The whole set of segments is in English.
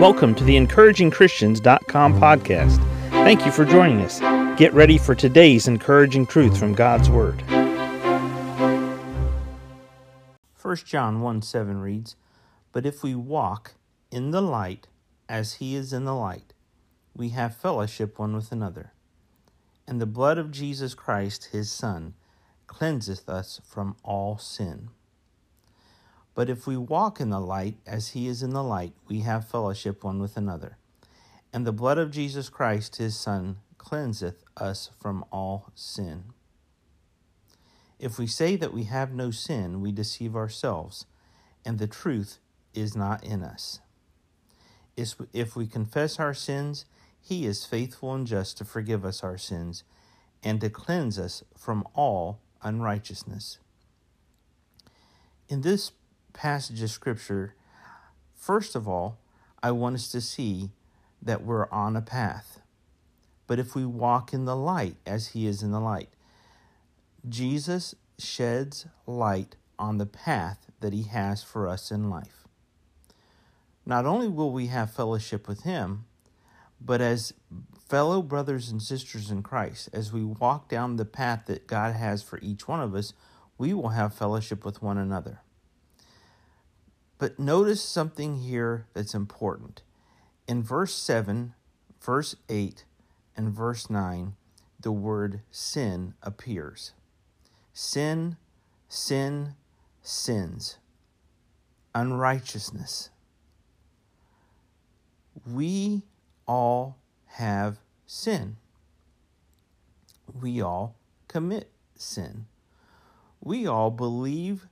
Welcome to the encouragingchristians.com podcast. Thank you for joining us. Get ready for today's encouraging truth from God's Word. 1 John 1 7 reads, But if we walk in the light as he is in the light, we have fellowship one with another. And the blood of Jesus Christ, his Son, cleanseth us from all sin. But if we walk in the light as he is in the light, we have fellowship one with another. And the blood of Jesus Christ, his Son, cleanseth us from all sin. If we say that we have no sin, we deceive ourselves, and the truth is not in us. If we confess our sins, he is faithful and just to forgive us our sins and to cleanse us from all unrighteousness. In this passage of Scripture, first of all, I want us to see that we're on a path. But if we walk in the light as He is in the light, Jesus sheds light on the path that He has for us in life. Not only will we have fellowship with Him, but as fellow brothers and sisters in Christ, as we walk down the path that God has for each one of us, we will have fellowship with one another. But notice something here that's important. In verse 7, verse 8, and verse 9, the word sin appears. Sin, sin, sins, unrighteousness. We all have sin. We all commit sin. We all believe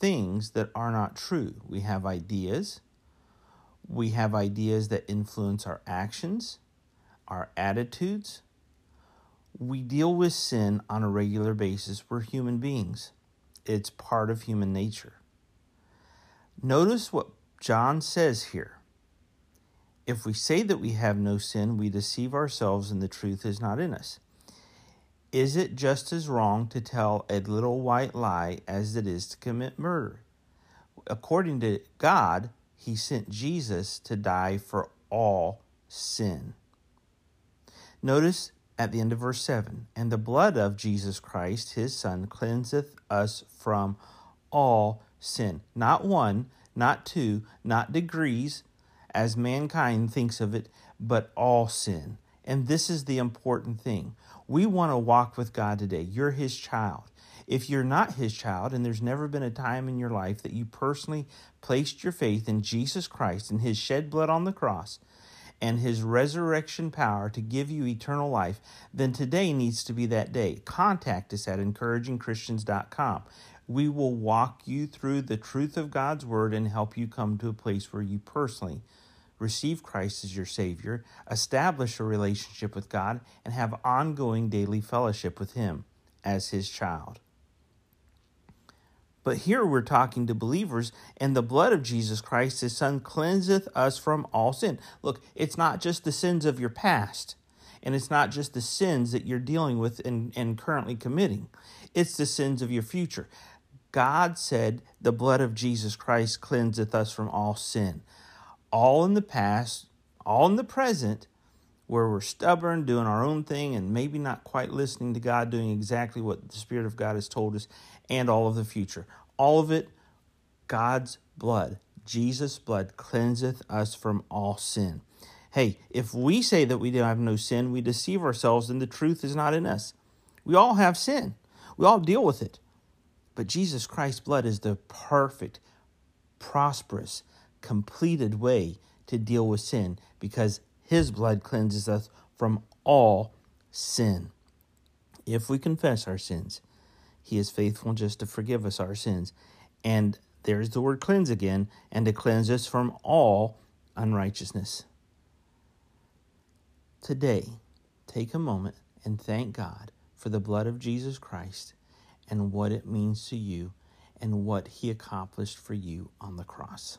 things that are not true. We have ideas. We have ideas that influence our actions, our attitudes. We deal with sin on a regular basis. We're human beings, it's part of human nature. Notice what John says here. If we say that we have no sin, we deceive ourselves and the truth is not in us. Is it just as wrong to tell a little white lie as it is to commit murder? According to God, He sent Jesus to die for all sin. Notice at the end of verse 7 And the blood of Jesus Christ, His Son, cleanseth us from all sin. Not one, not two, not degrees, as mankind thinks of it, but all sin. And this is the important thing. We want to walk with God today. You're His child. If you're not His child, and there's never been a time in your life that you personally placed your faith in Jesus Christ and His shed blood on the cross and His resurrection power to give you eternal life, then today needs to be that day. Contact us at encouragingchristians.com. We will walk you through the truth of God's Word and help you come to a place where you personally receive Christ as your Savior, establish a relationship with God, and have ongoing daily fellowship with Him as His child. But here we're talking to believers, and the blood of Jesus Christ, His Son, cleanseth us from all sin. Look, it's not just the sins of your past, and it's not just the sins that you're dealing with and, and currently committing, it's the sins of your future. God said, The blood of Jesus Christ cleanseth us from all sin all in the past, all in the present, where we're stubborn, doing our own thing, and maybe not quite listening to God, doing exactly what the Spirit of God has told us, and all of the future. All of it, God's blood, Jesus' blood, cleanseth us from all sin. Hey, if we say that we have no sin, we deceive ourselves, and the truth is not in us. We all have sin, we all deal with it. But Jesus Christ's blood is the perfect, prosperous, completed way to deal with sin because his blood cleanses us from all sin. If we confess our sins, he is faithful just to forgive us our sins. And there's the word cleanse again, and to cleanse us from all unrighteousness. Today, take a moment and thank God for the blood of Jesus Christ and what it means to you and what he accomplished for you on the cross.